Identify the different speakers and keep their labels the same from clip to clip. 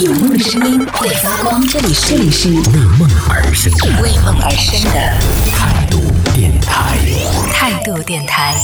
Speaker 1: 有梦的声音会发光，这里是这里是
Speaker 2: 为梦而生的
Speaker 1: 为梦而生的
Speaker 2: 态度电台。
Speaker 1: 态度电台。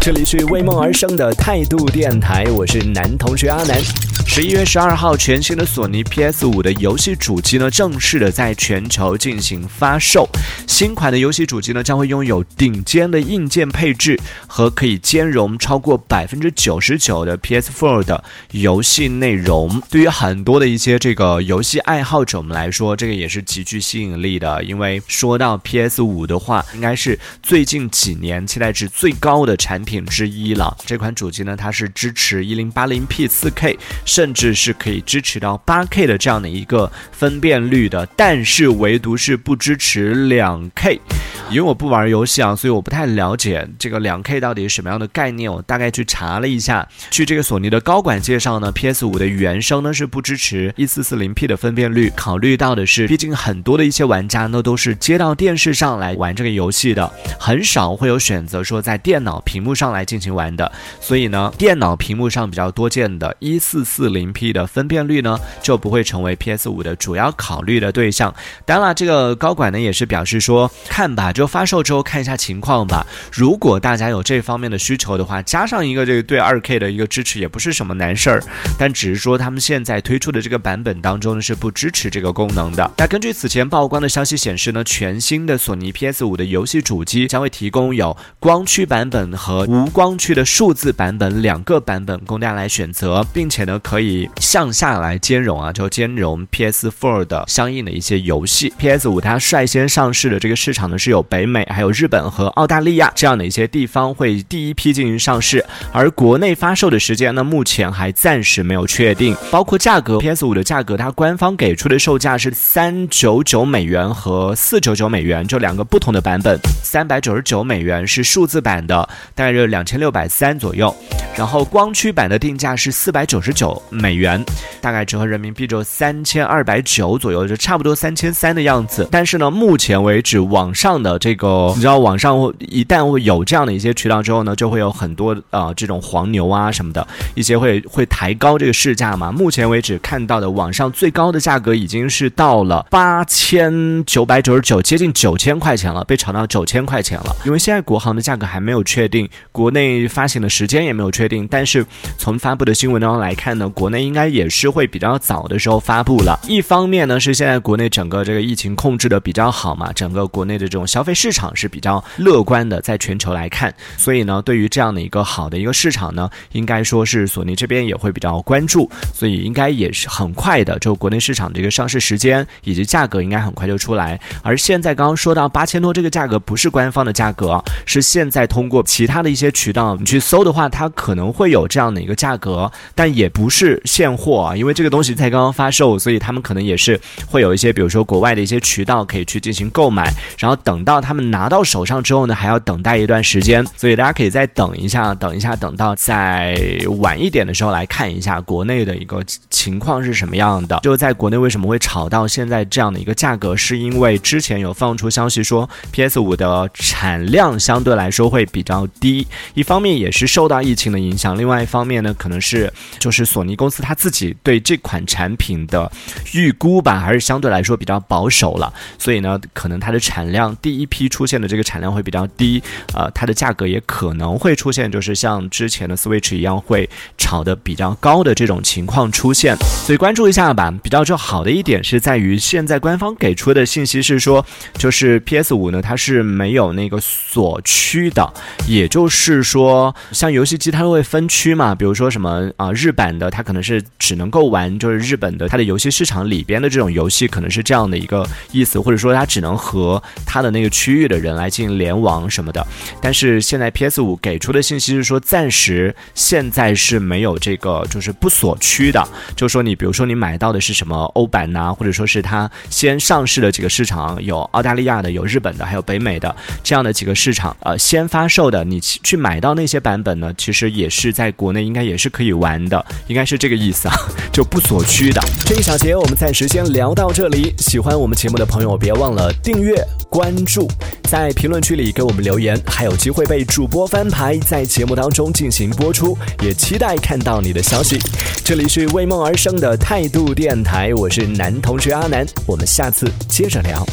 Speaker 3: 这里是为梦而生的态度电台，我是男同学阿南。十一月十二号，全新的索尼 PS 五的游戏主机呢，正式的在全球进行发售。新款的游戏主机呢，将会拥有顶尖的硬件配置和可以兼容超过百分之九十九的 PS4 的游戏内容。对于很多的一些这个游戏爱好者们来说，这个也是极具吸引力的。因为说到 PS 五的话，应该是最近几年期待值最高的产品之一了。这款主机呢，它是支持一零八零 P 四 K，甚至是可以支持到 8K 的这样的一个分辨率的，但是唯独是不支持 2K。因为我不玩游戏啊，所以我不太了解这个两 K 到底是什么样的概念。我大概去查了一下，据这个索尼的高管介绍呢，PS 五的原生呢是不支持一四四零 P 的分辨率。考虑到的是，毕竟很多的一些玩家呢都是接到电视上来玩这个游戏的，很少会有选择说在电脑屏幕上来进行玩的。所以呢，电脑屏幕上比较多见的一四四零 P 的分辨率呢就不会成为 PS 五的主要考虑的对象。当然了，这个高管呢也是表示说，看吧，就发售之后看一下情况吧。如果大家有这方面的需求的话，加上一个这个对二 K 的一个支持也不是什么难事儿。但只是说他们现在推出的这个版本当中呢是不支持这个功能的。那根据此前曝光的消息显示呢，全新的索尼 PS 五的游戏主机将会提供有光驱版本和无光驱的数字版本两个版本供大家来选择，并且呢可以向下来兼容啊，就兼容 PS4 的相应的一些游戏。PS 五它率先上市的这个市场呢是有北美、还有日本和澳大利亚这样的一些地方会第一批进行上市，而国内发售的时间呢目前还暂时没有确定，包括价格，PS 五的价格它官方给出的售价是三九九美元和四九九美元，这两个不同的版本，三百九十九美元是数字版的，大概是两千六百三左右。然后光驱版的定价是四百九十九美元，大概折合人民币就三千二百九左右，就差不多三千三的样子。但是呢，目前为止网上的这个，你知道网上一旦会有这样的一些渠道之后呢，就会有很多啊这种黄牛啊什么的，一些会会抬高这个市价嘛。目前为止看到的网上最高的价格已经是到了八千九百九十九，接近九千块钱了，被炒到九千块钱了。因为现在国行的价格还没有确定，国内发行的时间也没有确。确定，但是从发布的新闻当中来看呢，国内应该也是会比较早的时候发布了。一方面呢，是现在国内整个这个疫情控制的比较好嘛，整个国内的这种消消费市场是比较乐观的，在全球来看，所以呢，对于这样的一个好的一个市场呢，应该说是索尼这边也会比较关注，所以应该也是很快的，就国内市场这个上市时间以及价格应该很快就出来。而现在刚刚说到八千多这个价格不是官方的价格，是现在通过其他的一些渠道你去搜的话，它。可能会有这样的一个价格，但也不是现货啊，因为这个东西才刚刚发售，所以他们可能也是会有一些，比如说国外的一些渠道可以去进行购买，然后等到到他们拿到手上之后呢，还要等待一段时间，所以大家可以再等一下，等一下，等到再晚一点的时候来看一下国内的一个情况是什么样的。就在国内为什么会炒到现在这样的一个价格，是因为之前有放出消息说 PS 五的产量相对来说会比较低，一方面也是受到疫情的。影响。另外一方面呢，可能是就是索尼公司它自己对这款产品的预估吧，还是相对来说比较保守了。所以呢，可能它的产量第一一批出现的这个产量会比较低，呃，它的价格也可能会出现就是像之前的 Switch 一样会炒的比较高的这种情况出现。所以关注一下吧。比较就好的一点是在于现在官方给出的信息是说，就是 PS 五呢它是没有那个锁区的，也就是说像游戏机它。会分区嘛？比如说什么啊，日版的它可能是只能够玩，就是日本的它的游戏市场里边的这种游戏，可能是这样的一个意思，或者说它只能和它的那个区域的人来进行联网什么的。但是现在 PS 五给出的信息是说，暂时现在是没有这个就是不锁区的，就是说你比如说你买到的是什么欧版呐，或者说是它先上市的几个市场，有澳大利亚的，有日本的，还有北美的这样的几个市场，呃，先发售的，你去买到那些版本呢，其实也。是在国内应该也是可以玩的，应该是这个意思啊，就不锁区的。这一小节我们暂时先聊到这里。喜欢我们节目的朋友，别忘了订阅、关注，在评论区里给我们留言，还有机会被主播翻牌，在节目当中进行播出。也期待看到你的消息。这里是为梦而生的态度电台，我是男同学阿南，我们下次接着聊。